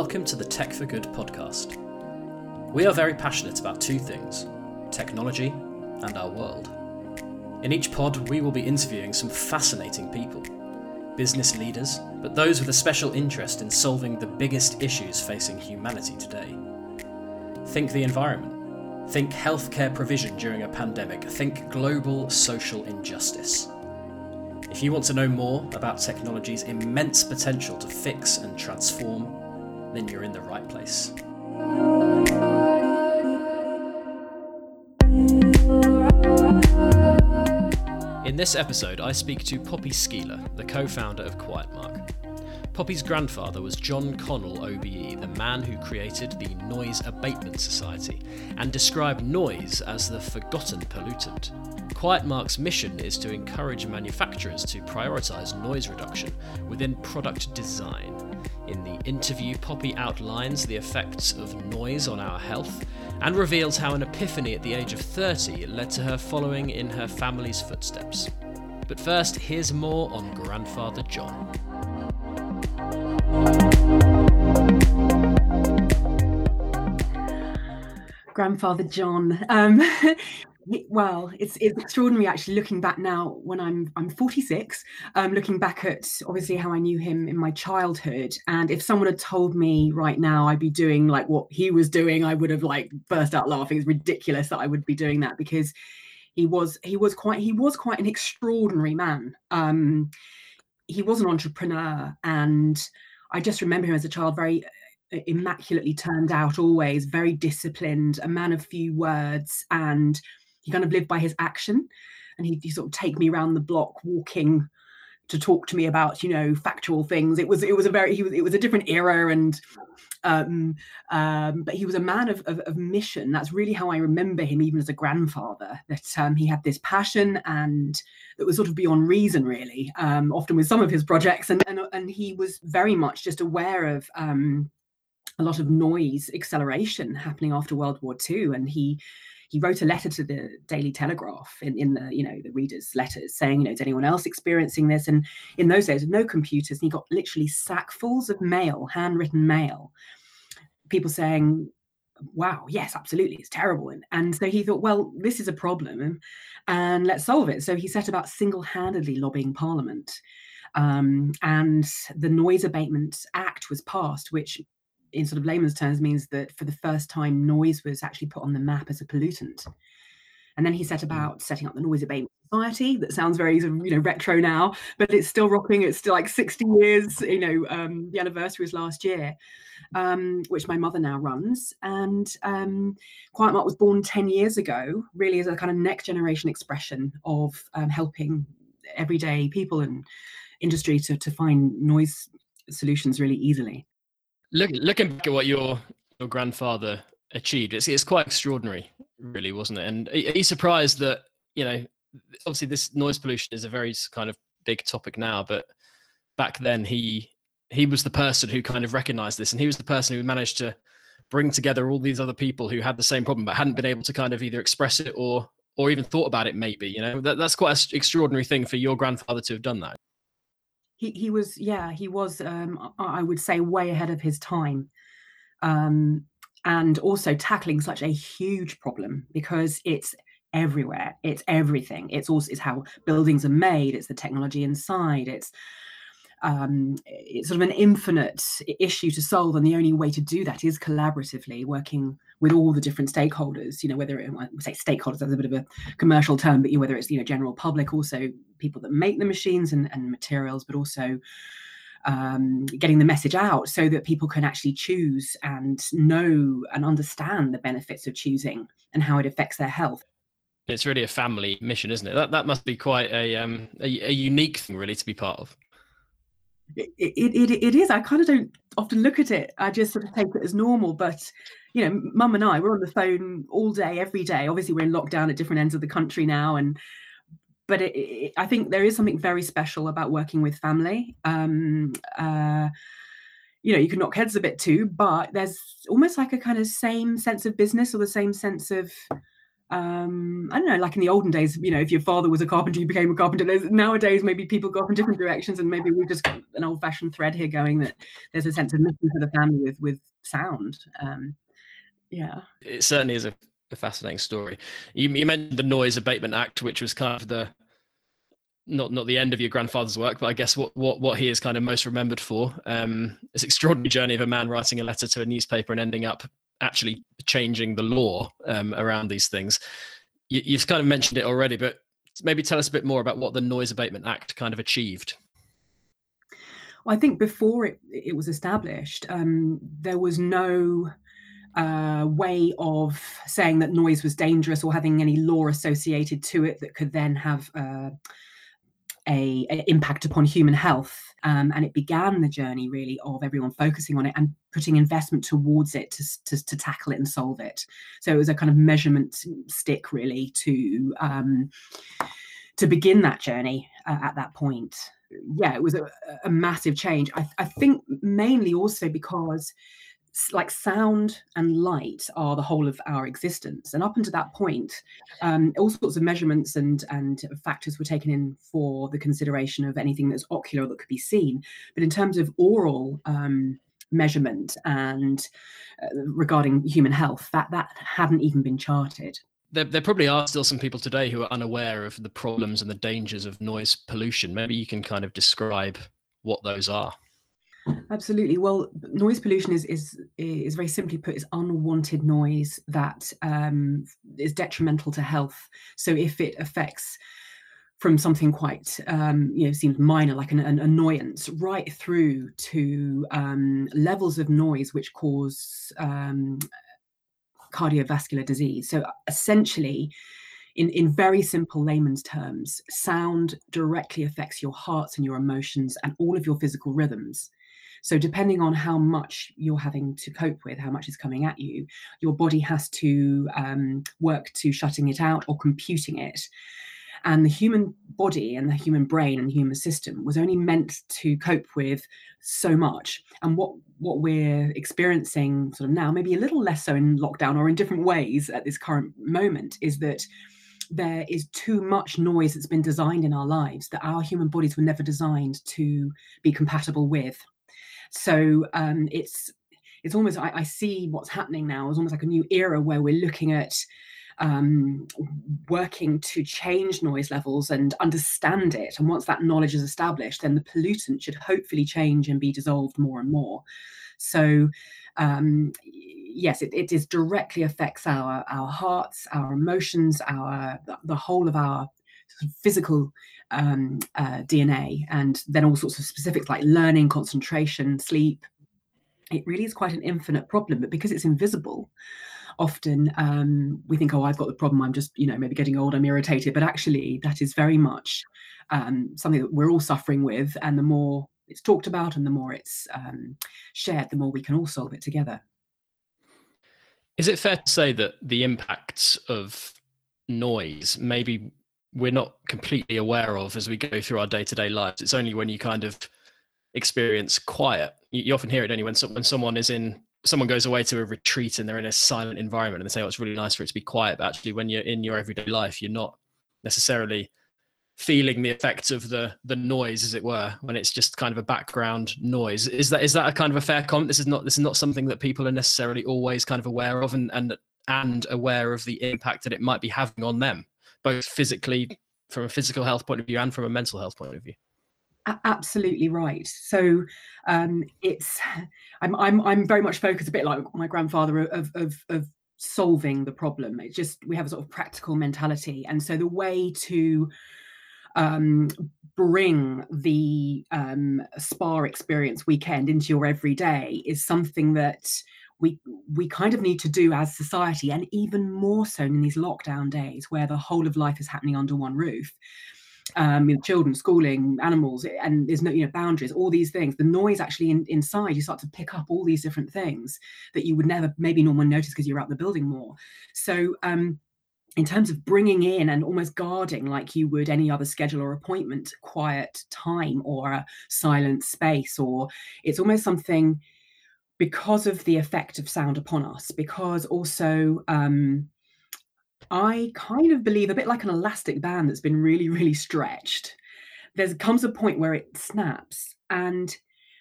Welcome to the Tech for Good podcast. We are very passionate about two things technology and our world. In each pod, we will be interviewing some fascinating people business leaders, but those with a special interest in solving the biggest issues facing humanity today. Think the environment, think healthcare provision during a pandemic, think global social injustice. If you want to know more about technology's immense potential to fix and transform, then you're in the right place. In this episode, I speak to Poppy Szkiler, the co founder of Quietmark. Poppy's grandfather was John Connell OBE, the man who created the Noise Abatement Society and described noise as the forgotten pollutant. Quietmark's mission is to encourage manufacturers to prioritise noise reduction within product design. In the interview, Poppy outlines the effects of noise on our health and reveals how an epiphany at the age of 30 led to her following in her family's footsteps. But first, here's more on Grandfather John. Grandfather John. Um, well, it's it's extraordinary actually looking back now when I'm I'm 46, um, looking back at obviously how I knew him in my childhood. And if someone had told me right now I'd be doing like what he was doing, I would have like burst out laughing. It's ridiculous that I would be doing that because he was he was quite he was quite an extraordinary man. Um, he was an entrepreneur and I just remember him as a child very uh, immaculately turned out always very disciplined a man of few words and he kind of lived by his action. And he'd, he'd sort of take me around the block walking to talk to me about you know factual things. It was it was a very he was it was a different era and um, um, but he was a man of, of, of, mission. That's really how i remember him even as a grandfather that um, he had this passion and that was sort of beyond reason really um, often with some of his projects. And, and and he was very much just aware of um, a lot of noise acceleration happening after world war ii and he he wrote a letter to the Daily Telegraph in, in the, you know, the readers' letters saying, you know, is anyone else experiencing this? And in those days, no computers, and he got literally sackfuls of mail, handwritten mail, people saying, wow, yes, absolutely, it's terrible. And, and so he thought, well, this is a problem and let's solve it. So he set about single handedly lobbying Parliament. Um, and the Noise Abatement Act was passed, which in sort of layman's terms means that for the first time noise was actually put on the map as a pollutant. And then he set mm. about setting up the noise abatement society. That sounds very you know retro now but it's still rocking. It's still like 60 years you know um, the anniversary was last year um, which my mother now runs. And um, quietmark was born 10 years ago really as a kind of next generation expression of um, helping everyday people and industry to, to find noise solutions really easily Look, looking back at what your your grandfather achieved, it's it's quite extraordinary, really, wasn't it? And are you surprised that you know, obviously, this noise pollution is a very kind of big topic now, but back then he he was the person who kind of recognized this, and he was the person who managed to bring together all these other people who had the same problem but hadn't been able to kind of either express it or or even thought about it maybe you know that, that's quite an extraordinary thing for your grandfather to have done that he he was yeah he was um, I would say way ahead of his time, um, and also tackling such a huge problem because it's everywhere. It's everything. It's also it's how buildings are made. It's the technology inside. It's um, it's sort of an infinite issue to solve, and the only way to do that is collaboratively working with all the different stakeholders. You know, whether it, I say stakeholders, that's a bit of a commercial term, but you whether it's you know general public, also people that make the machines and, and materials, but also um, getting the message out so that people can actually choose and know and understand the benefits of choosing and how it affects their health. It's really a family mission, isn't it? That that must be quite a um, a, a unique thing, really, to be part of. It, it, it, is. I kind of don't often look at it. I just sort of take it as normal. But, you know, mum and I, we're on the phone all day, every day. Obviously, we're in lockdown at different ends of the country now. And, but it, it, I think there is something very special about working with family. Um, uh, you know, you can knock heads a bit too, but there's almost like a kind of same sense of business or the same sense of um, I don't know, like in the olden days, you know, if your father was a carpenter, you became a carpenter. There's, nowadays, maybe people go off in different directions, and maybe we've just got an old-fashioned thread here going that there's a sense of mission for the family with with sound. Um, yeah, it certainly is a, a fascinating story. You, you, mentioned the Noise Abatement Act, which was kind of the not not the end of your grandfather's work, but I guess what what what he is kind of most remembered for. Um, this extraordinary journey of a man writing a letter to a newspaper and ending up actually changing the law um, around these things. You, you've kind of mentioned it already, but maybe tell us a bit more about what the Noise Abatement Act kind of achieved. Well, I think before it, it was established, um, there was no uh, way of saying that noise was dangerous or having any law associated to it that could then have uh, a, a, impact upon human health. Um, and it began the journey really of everyone focusing on it and putting investment towards it to, to, to tackle it and solve it. So it was a kind of measurement stick really to um, to begin that journey uh, at that point. Yeah, it was a, a massive change. I, I think mainly also because like sound and light are the whole of our existence. And up until that point um, all sorts of measurements and and factors were taken in for the consideration of anything that's ocular that could be seen. But in terms of oral um, measurement and uh, regarding human health that that hadn't even been charted. There, there probably are still some people today who are unaware of the problems and the dangers of noise pollution. Maybe you can kind of describe what those are Absolutely. Well, noise pollution is is is very simply put is unwanted noise that um, is detrimental to health. So if it affects from something quite um, you know seems minor like an, an annoyance right through to um, levels of noise which cause um, cardiovascular disease. So essentially, in, in very simple layman's terms, sound directly affects your hearts and your emotions and all of your physical rhythms. So, depending on how much you're having to cope with, how much is coming at you, your body has to um, work to shutting it out or computing it. And the human body and the human brain and human system was only meant to cope with so much. And what what we're experiencing sort of now, maybe a little less so in lockdown or in different ways at this current moment, is that there is too much noise that's been designed in our lives that our human bodies were never designed to be compatible with. So um, it's it's almost I, I, see what's happening now as almost like a new era where we're looking at um, working to change noise levels and understand it. And once that knowledge is established, then the pollutant should hopefully change and be dissolved more and more. So um, yes, it, it is directly affects our our hearts, our emotions, our the whole of our physical um, uh, DNA, and then all sorts of specifics like learning, concentration, sleep. It really is quite an infinite problem, but because it's invisible, often um, we think, oh, I've got the problem. I'm just, you know, maybe getting old. I'm irritated, but actually, that is very much um, something that we're all suffering with. And the more it's talked about, and the more it's um, shared, the more we can all solve it together. Is it fair to say that the impacts of noise maybe we're not completely aware of as we go through our day-to-day lives. It's only when you kind of experience quiet you, you often hear it only when, when someone is in someone goes away to a retreat and they're in a silent environment and they say oh it's really nice for it to be quiet but actually when you're in your everyday life you're not necessarily feeling the effects of the the noise as it were when it's just kind of a background noise. Is that is that a kind of a fair comment? This is not this is not something that people are necessarily always kind of aware of and and and aware of the impact that it might be having on them both physically from a physical health point of view and from a mental health point of view? Absolutely right. So um it's i'm i'm i'm very much focused a bit like my grandfather of of of solving the problem. It's just we have a sort of practical mentality. And so the way to um bring the um spa experience weekend into your everyday is something that we we kind of need to do as society and even more so in these lockdown days where the whole of life is happening under one roof um, you know, children, schooling, animals, and there's no you know boundaries. All these things, the noise actually in, inside, you start to pick up all these different things that you would never maybe normally notice because you're out the building more. So um, in terms of bringing in and almost guarding like you would any other schedule or appointment, quiet time or a silent space, or it's almost something because of the effect of sound upon us, because also um, I kind of believe a bit like an elastic band that's been really, really stretched. There comes a point where it snaps. And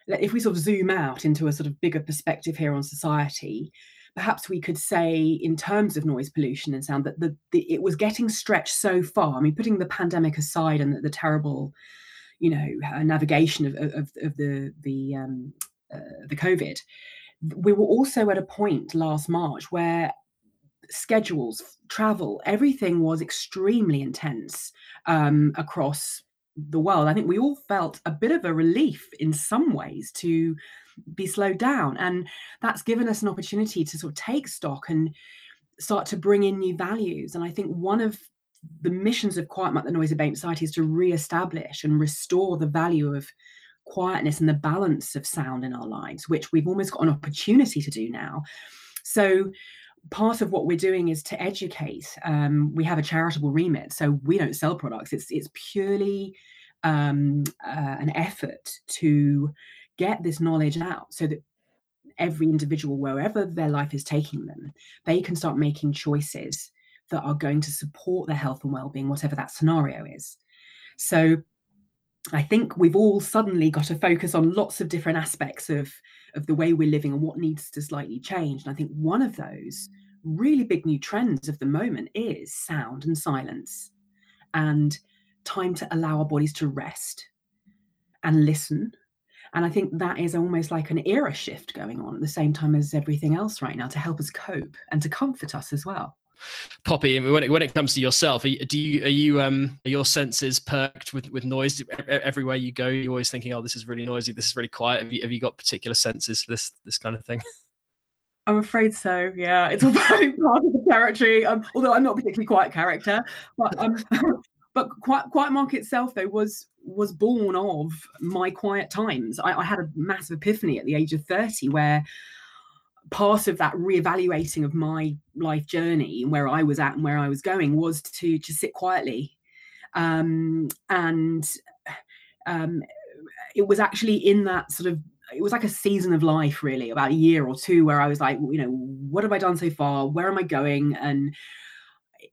if we sort of zoom out into a sort of bigger perspective here on society, perhaps we could say, in terms of noise pollution and sound, that the, the it was getting stretched so far. I mean, putting the pandemic aside and the, the terrible, you know, uh, navigation of, of, of the the um, the COVID, we were also at a point last March where schedules, travel, everything was extremely intense um, across the world. I think we all felt a bit of a relief in some ways to be slowed down. And that's given us an opportunity to sort of take stock and start to bring in new values. And I think one of the missions of Quiet the Noise Abatement Society, is to re-establish and restore the value of quietness and the balance of sound in our lives, which we've almost got an opportunity to do now. So part of what we're doing is to educate. Um, we have a charitable remit, so we don't sell products. It's it's purely um, uh, an effort to get this knowledge out so that every individual, wherever their life is taking them, they can start making choices that are going to support their health and well-being, whatever that scenario is. So I think we've all suddenly got to focus on lots of different aspects of, of the way we're living and what needs to slightly change. And I think one of those really big new trends of the moment is sound and silence and time to allow our bodies to rest and listen. And I think that is almost like an era shift going on at the same time as everything else right now to help us cope and to comfort us as well. Poppy, when it, when it comes to yourself, do you are you um are your senses perked with with noise everywhere you go? You're always thinking, oh, this is really noisy, this is really quiet. Have you have you got particular senses for this this kind of thing? I'm afraid so. Yeah, it's all part of the territory. Um, although I'm not particularly quiet character, but um, but quiet, quiet mark itself though was was born of my quiet times. I, I had a massive epiphany at the age of 30 where part of that reevaluating of my life journey and where I was at and where I was going was to to sit quietly. Um, and um, it was actually in that sort of it was like a season of life really about a year or two where I was like, you know, what have I done so far? Where am I going? And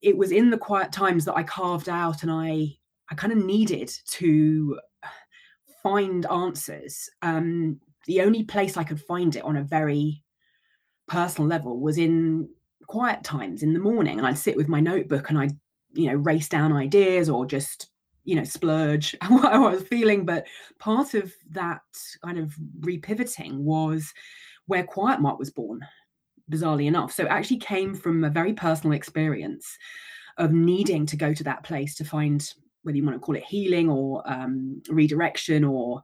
it was in the quiet times that I carved out and I I kind of needed to find answers. Um, the only place I could find it on a very personal level was in quiet times in the morning and I'd sit with my notebook and I'd you know race down ideas or just you know splurge what I was feeling. But part of that kind of repivoting was where quiet mark was born bizarrely enough. So it actually came from a very personal experience of needing to go to that place to find whether you want to call it healing or um, redirection or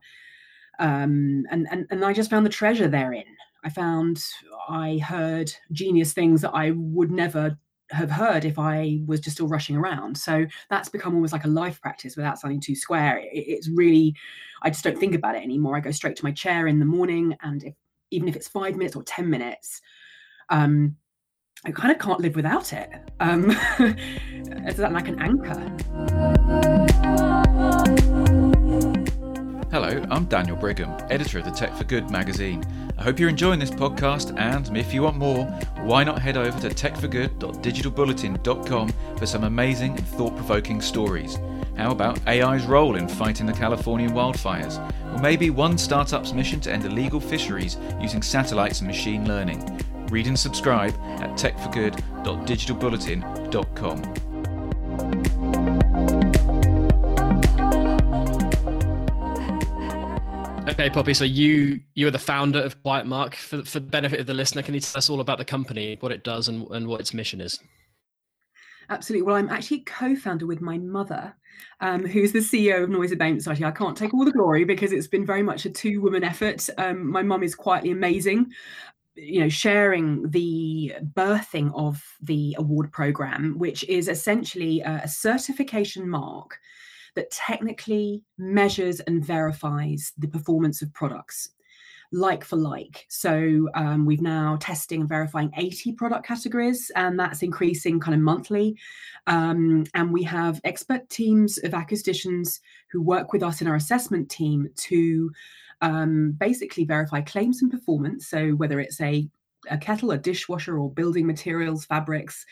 um, and, and and I just found the treasure therein I found I heard genius things that I would never have heard if I was just still rushing around. So that's become almost like a life practice without sounding too square. It, it's really, I just don't think about it anymore. I go straight to my chair in the morning, and if, even if it's five minutes or 10 minutes, um, I kind of can't live without it. Um, it's like an anchor. Hello, I'm Daniel Brigham, editor of the Tech for Good magazine. I hope you're enjoying this podcast, and if you want more, why not head over to techforgood.digitalbulletin.com for some amazing and thought provoking stories. How about AI's role in fighting the Californian wildfires? Or maybe one startup's mission to end illegal fisheries using satellites and machine learning? Read and subscribe at techforgood.digitalbulletin.com. Okay, Poppy. So you you are the founder of Quiet Mark. For for the benefit of the listener, can you tell us all about the company, what it does, and, and what its mission is? Absolutely. Well, I'm actually co-founder with my mother, um, who's the CEO of Noise Abatement Society. I can't take all the glory because it's been very much a two-woman effort. Um, my mum is quietly amazing. You know, sharing the birthing of the award program, which is essentially a, a certification mark that technically measures and verifies the performance of products like for like. So um, we've now testing and verifying 80 product categories, and that's increasing kind of monthly. Um, and we have expert teams of acousticians who work with us in our assessment team to um, basically verify claims and performance. So whether it's a, a kettle, a dishwasher, or building materials, fabrics,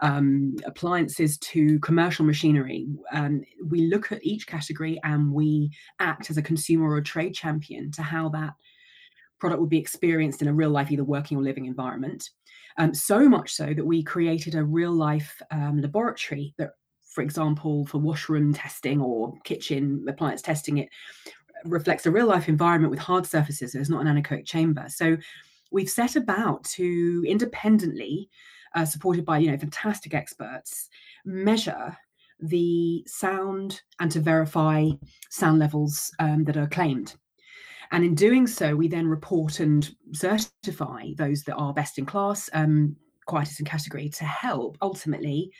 um, appliances to commercial machinery. Um, we look at each category and we act as a consumer or a trade champion to how that product would be experienced in a real life, either working or living environment. Um, so much so that we created a real life um, laboratory that, for example, for washroom testing or kitchen appliance testing, it reflects a real life environment with hard surfaces. So it's not an anechoic chamber. So we've set about to independently, uh, supported by you know fantastic experts, measure the sound and to verify sound levels um, that are claimed. And in doing so, we then report and certify those that are best in class, um, quietest in category, to help ultimately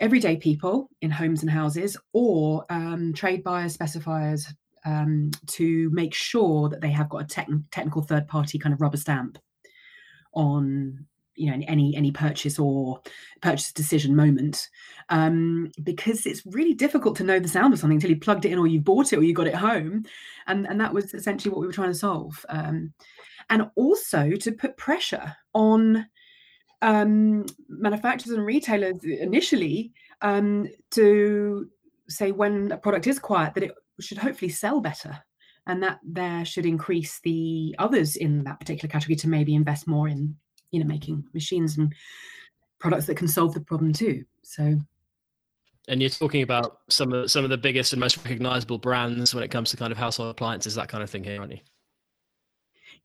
everyday people in homes and houses or um, trade buyers, specifiers, um, to make sure that they have got a tech- technical third party kind of rubber stamp on you know any any purchase or purchase decision moment. Um, because it's really difficult to know the sound of something until you plugged it in or you've bought it or you got it home. And and that was essentially what we were trying to solve. Um, and also to put pressure on um, manufacturers and retailers initially um, to say when a product is quiet that it should hopefully sell better and that there should increase the others in that particular category to maybe invest more in you know making machines and products that can solve the problem too. So and you're talking about some of some of the biggest and most recognizable brands when it comes to kind of household appliances that kind of thing here aren't you?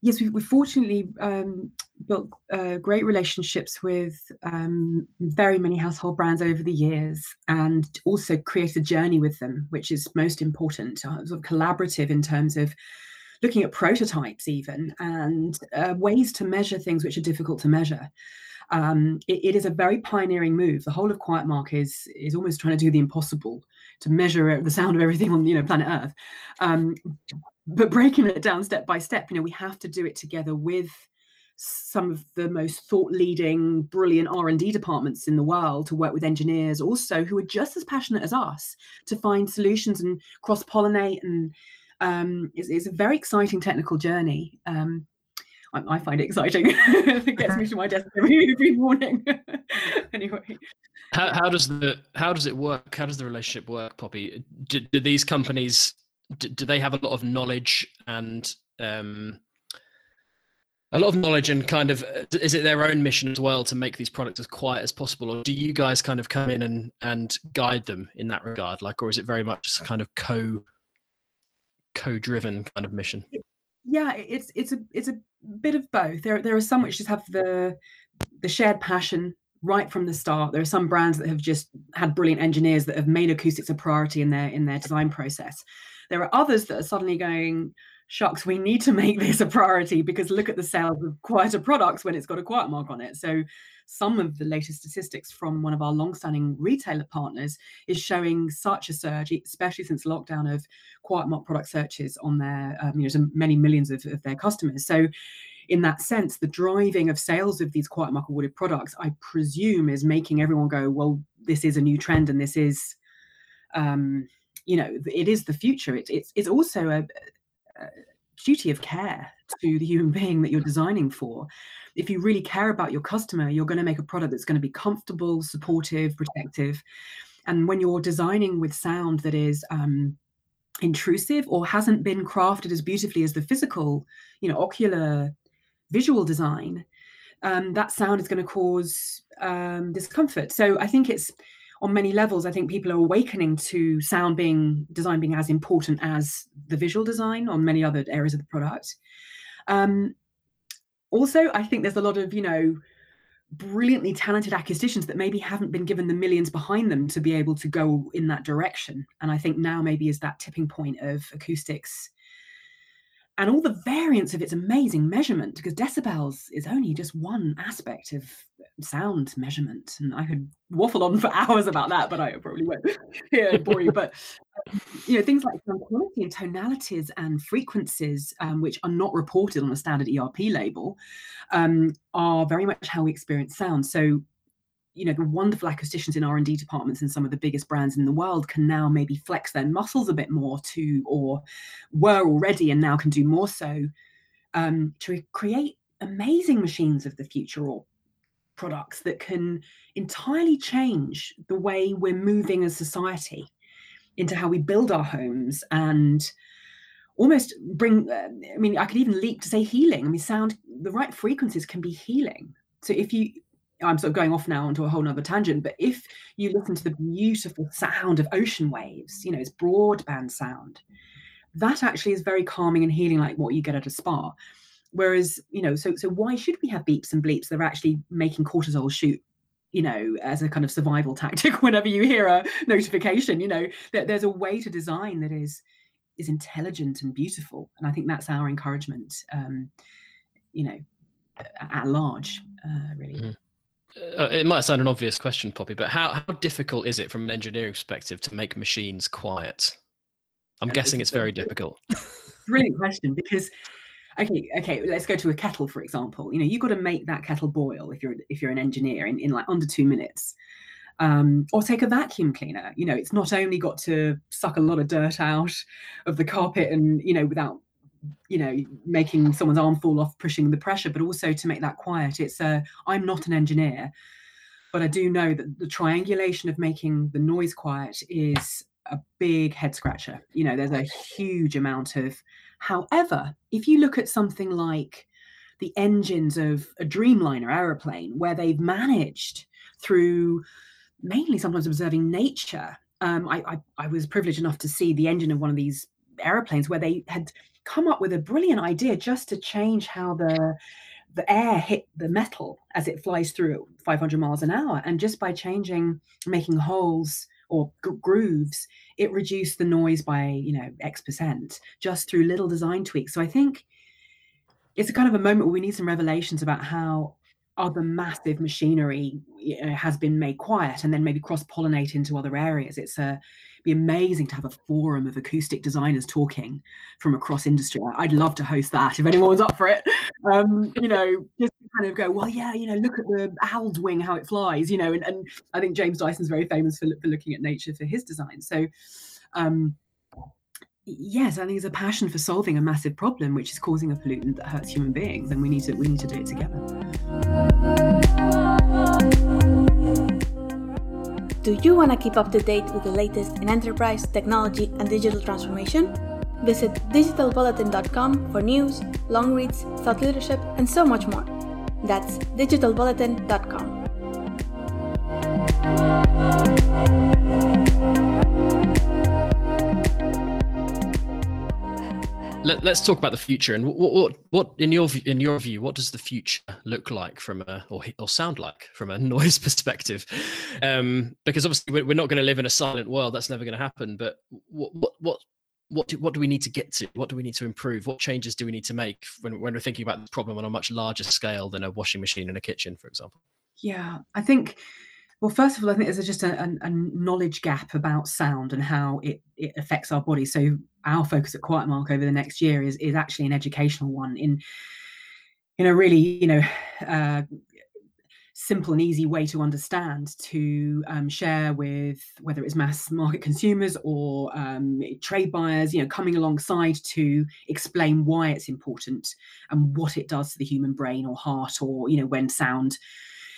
Yes, we've, we've fortunately um, built uh, great relationships with um, very many household brands over the years and also created a journey with them, which is most important, uh, sort of collaborative in terms of looking at prototypes even and uh, ways to measure things which are difficult to measure. Um, it, it is a very pioneering move. The whole of Quietmark is is almost trying to do the impossible to measure the sound of everything on you know planet Earth. Um, but breaking it down step by step you know we have to do it together with some of the most thought leading brilliant r&d departments in the world to work with engineers also who are just as passionate as us to find solutions and cross pollinate and um, it's, it's, a very exciting technical journey. Um, I, I, find it exciting. It gets me to my desk every, every morning. Anyway. How, how does the how does it work? How does the relationship work poppy? Do, do these companies do, do they have a lot of knowledge and um, a lot of knowledge and kind of is it their own mission as well to make these products as quiet as possible or do you guys kind of come in and and guide them in that regard? Like or is it very much kind of co co-driven kind of mission. Yeah it's it's a it's a bit of both. There there are some which just have the the shared passion right from the start. There are some brands that have just had brilliant engineers that have made acoustics a priority in their in their design process. There are others that are suddenly going, shucks, we need to make this a priority because look at the sales of quieter products when it's got a quiet mark on it. So some of the latest statistics from one of our long-standing retailer partners is showing such a surge, especially since lockdown of Quietmark product searches on their, um, you know, many millions of, of their customers. So in that sense, the driving of sales of these Quietmark awarded products, I presume, is making everyone go, well, this is a new trend and this is um, you know it is the future it, it's it's also a, a duty of care to the human being that you're designing for. If you really care about your customer you're going to make a product that's going to be comfortable supportive protective. And when you're designing with sound that is um, intrusive or hasn't been crafted as beautifully as the physical you know ocular visual design um, that sound is going to cause um, discomfort. So i think it's on many levels, I think people are awakening to sound being design being as important as the visual design on many other areas of the product. Um, also, I think there's a lot of you know brilliantly talented acousticians that maybe haven't been given the millions behind them to be able to go in that direction. And I think now maybe is that tipping point of acoustics and all the variance of its amazing measurement because decibels is only just one aspect of sound measurement. And i could waffle on for hours about that but i probably won't. Here bore you. But um, you know things like sound quality and tonalities and frequencies um, which are not reported on a standard erp label um, are very much how we experience sound. So you know the wonderful acousticians in r&d departments in some of the biggest brands in the world can now maybe flex their muscles a bit more to or were already and now can do more so um, to create amazing machines of the future or products that can entirely change the way we're moving as society into how we build our homes and almost bring uh, i mean i could even leap to say healing. I mean sound the right frequencies can be healing. So if you i'm sort of going off now onto a whole nother tangent but if you listen to the beautiful sound of ocean waves you know it's broadband sound that actually is very calming and healing like what you get at a spa. Whereas you know so so why should we have beeps and bleeps that are actually making cortisol shoot you know as a kind of survival tactic whenever you hear a notification you know? That there's a way to design that is is intelligent and beautiful and i think that's our encouragement um you know at large uh, really. Mm-hmm. Uh, it might sound an obvious question, Poppy, but how, how difficult is it from an engineering perspective to make machines quiet? I'm guessing it's very difficult. Brilliant question because okay, okay, let's go to a kettle for example. You know, you've got to make that kettle boil if you're if you're an engineer in, in like under two minutes um, or take a vacuum cleaner. You know, it's not only got to suck a lot of dirt out of the carpet and, you know, without, you know, making someone's arm fall off pushing the pressure, but also to make that quiet. It's a, I'm not an engineer, but I do know that the triangulation of making the noise quiet is a big head scratcher. You know, there's a huge amount of, however, if you look at something like, the engines of a Dreamliner aeroplane, where they've managed through mainly sometimes observing nature. Um, I, I, I was privileged enough to see the engine of one of these aeroplanes where they had come up with a brilliant idea just to change how the the air hit the metal as it flies through 500 miles an hour and just by changing making holes or grooves it reduced the noise by you know x percent just through little design tweaks so i think it's a kind of a moment where we need some revelations about how other massive machinery you know, has been made quiet and then maybe cross pollinate into other areas. It's a be amazing to have a forum of acoustic designers talking from across industry. I'd love to host that if anyone's up for it. Um, you know, just kind of go, well, yeah, you know, look at the owl's wing, how it flies, you know, and, and I think James Dyson's very famous for, for looking at nature for his design. So, um, yes, I think it's a passion for solving a massive problem, which is causing a pollutant that hurts human beings, and we need to we need to do it together. Do you want to keep up to date with the latest in enterprise, technology, and digital transformation? Visit digitalbulletin.com for news, long reads, thought leadership, and so much more. That's digitalbulletin.com. Let, us talk about the future and what, what, what, in your in your view, what does the future look like from a or, or sound like from a noise perspective? Um, because obviously we're not going to live in a silent world. That's never going to happen. But what what what what do, what do we need to get to? What do we need to improve? What changes do we need to make when, when we're thinking about this problem on a much larger scale than a washing machine in a kitchen, for example? Yeah, I think well, first of all, I think there's just a, a, a, knowledge gap about sound and how it, it affects our body. So our focus at Quietmark over the next year is is actually an educational one in in a really you know uh, simple and easy way to understand to um, share with whether it's mass market consumers or um, trade buyers you know coming alongside to explain why it's important and what it does to the human brain or heart or you know when sound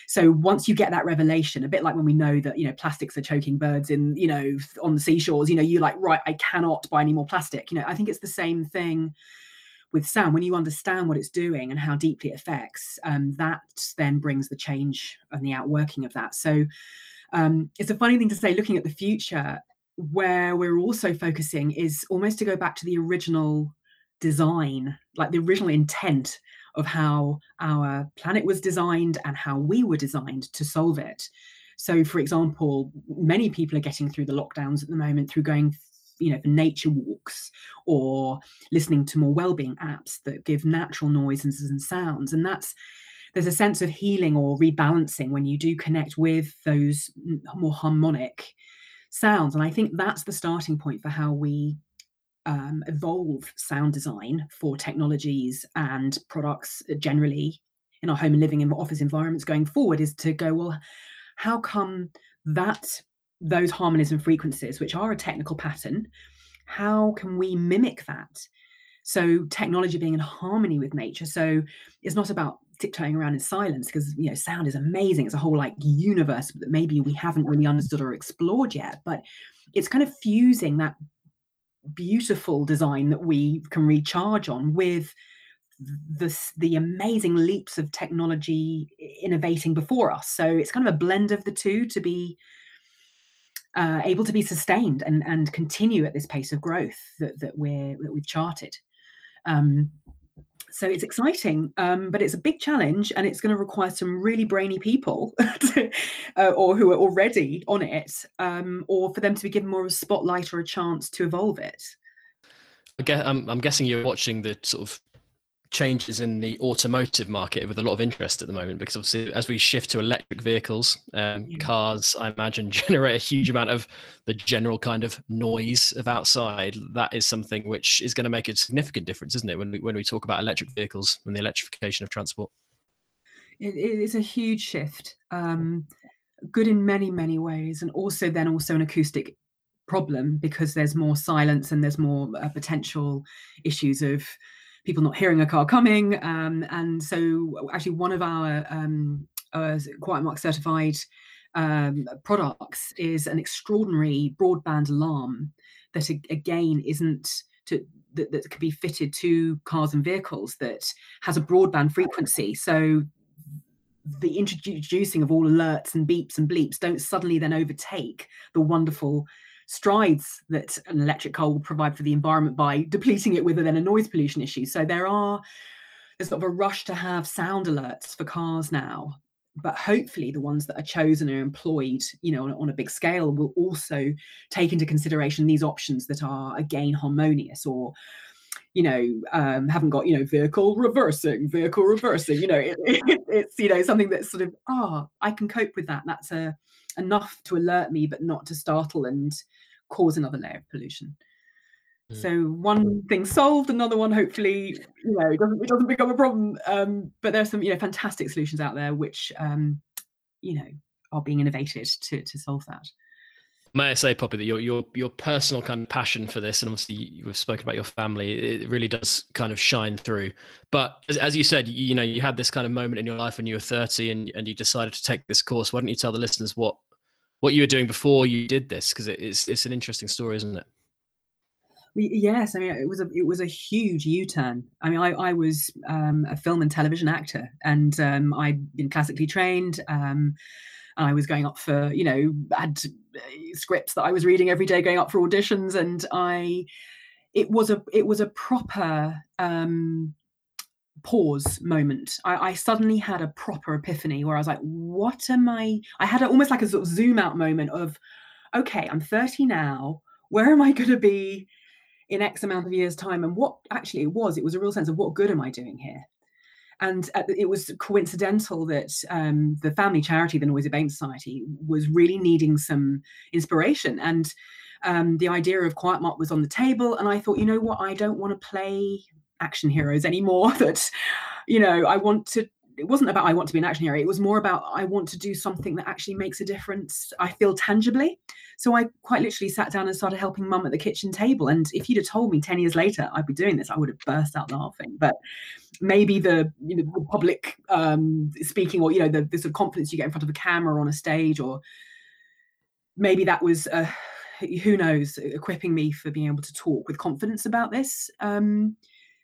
so once you get that revelation, a bit like when we know that, you know, plastics are choking birds in, you know, on the seashores, you know, you're like, right, I cannot buy any more plastic. You know, I think it's the same thing with sound when you understand what it's doing and how deeply it affects um, that then brings the change and the outworking of that so um, it's a funny thing to say looking at the future where we're also focusing is almost to go back to the original design like the original intent of how our planet was designed and how we were designed to solve it. So, for example, many people are getting through the lockdowns at the moment through going, you know, for nature walks or listening to more well-being apps that give natural noises and sounds. And that's there's a sense of healing or rebalancing when you do connect with those more harmonic sounds. And I think that's the starting point for how we um, evolve sound design for technologies and products generally in our home and living and office environments going forward is to go well how come that those harmonies and frequencies which are a technical pattern how can we mimic that So technology being in harmony with nature. So it's not about tiptoeing around in silence because you know sound is amazing. It's a whole like universe that maybe we haven't really understood or explored yet. But it's kind of fusing that beautiful design that we can recharge on with the, the amazing leaps of technology innovating before us. So it's kind of a blend of the two to be uh, able to be sustained and, and continue at this pace of growth that, that we're that we've charted. Um, so it's exciting, um, but it's a big challenge, and it's going to require some really brainy people, to, uh, or who are already on it, um, or for them to be given more of a spotlight or a chance to evolve it. I guess, I'm, I'm guessing you're watching the sort of changes in the automotive market with a lot of interest at the moment because obviously as we shift to electric vehicles um, cars i imagine generate a huge amount of the general kind of noise of outside. That is something which is going to make a significant difference isn't it when we when we talk about electric vehicles and the electrification of transport? It, it is a huge shift um, good in many many ways and also then also an acoustic problem because there's more silence and there's more uh, potential issues of people not hearing a car coming. Um, and so, actually, one of our um, uh, Quiet Mark certified um, products is an extraordinary broadband alarm that, again, isn't to that, that could be fitted to cars and vehicles that has a broadband frequency. So the introducing of all alerts and beeps and bleeps don't suddenly then overtake the wonderful strides that an electric car will provide for the environment by depleting it with then a noise pollution issue. So there are there's sort of a rush to have sound alerts for cars now, but hopefully the ones that are chosen and employed, you know, on, on, a big scale will also take into consideration these options that are again harmonious or you know um, haven't got you know vehicle reversing vehicle reversing you know it, it, it's you know something that's sort of ah oh, i can cope with that that's a enough to alert me but not to startle and cause another layer of pollution. Mm. So one thing solved, another one hopefully, you know, it doesn't it doesn't become a problem. Um, but there are some, you know, fantastic solutions out there which, um, you know, are being innovated to to solve that. May I say, Poppy, that your your your personal kind of passion for this, and obviously you've spoken about your family, it really does kind of shine through. But as, as you said, you, you know, you had this kind of moment in your life when you were 30 and, and you decided to take this course. Why don't you tell the listeners what what you were doing before you did this because it's it's an interesting story, isn't it? Yes, I mean it was a it was a huge U-turn. I mean, I, I was um, a film and television actor, and um, I'd been classically trained. Um, I was going up for you know had uh, scripts that I was reading every day, going up for auditions, and I it was a it was a proper um, pause moment. I, I, suddenly had a proper epiphany where I was like, what am I? I had a, almost like a sort of zoom out moment of, okay, I'm 30 now. Where am I going to be in X amount of years' time? And what actually it was, it was a real sense of what good am I doing here? And it was coincidental that um, the family charity, the Noise Abatement Society, was really needing some inspiration. And um, the idea of Quiet Mark was on the table. And I thought, you know what? I don't want to play action heroes anymore that you know i want to it wasn't about i want to be an action hero it was more about i want to do something that actually makes a difference i feel tangibly. So i quite literally sat down and started helping mum at the kitchen table and if you'd have told me 10 years later i'd be doing this i would have burst out laughing. But maybe the you know the public um speaking or you know the, the sort of confidence you get in front of a camera or on a stage or maybe that was uh, who knows equipping me for being able to talk with confidence about this. Um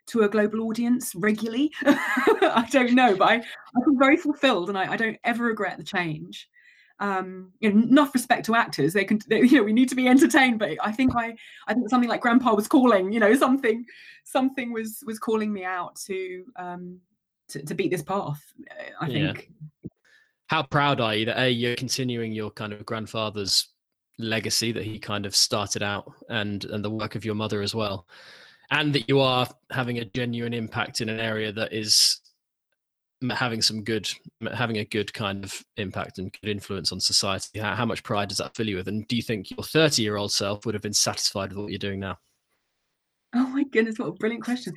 to a global audience regularly. I don't know, but I, I feel very fulfilled and I, I don't ever regret the change. Um, you know, enough respect to actors. They can, they, you know, we need to be entertained. But I think I, I think something like Grandpa was calling. You know, something, something was was calling me out to um, to, to beat this path. I think. Yeah. How proud are you that a you're continuing your kind of grandfather's legacy that he kind of started out, and and the work of your mother as well and that you are having a genuine impact in an area that is having some good having a good kind of impact and good influence on society. How, how much pride does that fill you with? And do you think your 30 year old self would have been satisfied with what you're doing now? Oh my goodness what a brilliant question.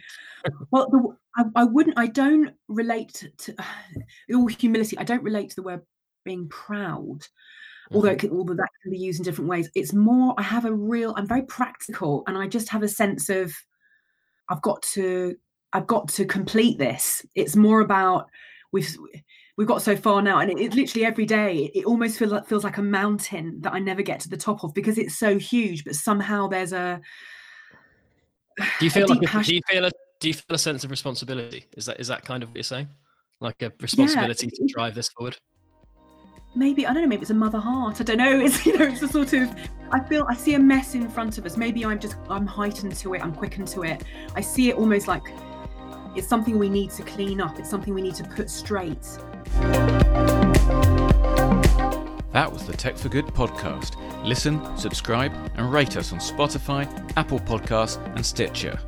Well the, I, I, wouldn't i don't relate to all humility i don't relate to the word being proud although mm-hmm. can, although that can be used in different ways. It's more i have a real i'm very practical and i just have a sense of I've got to I've got to complete this. It's more about we've we've got so far now, and it, it literally every day it almost feels like, feels like a mountain that I never get to the top of because it's so huge. But somehow there's a do you feel like a, do you feel a do you feel a sense of responsibility? Is that is that kind of what you're saying? Like a responsibility yeah. to drive this forward? Maybe I don't know, maybe it's a mother heart. I don't know. It's you know, it's a sort of I feel I see a mess in front of us. Maybe I'm just I'm heightened to it, I'm quickened to it. I see it almost like it's something we need to clean up, it's something we need to put straight. That was the Tech for Good podcast. Listen, subscribe, and rate us on Spotify, Apple Podcasts, and Stitcher.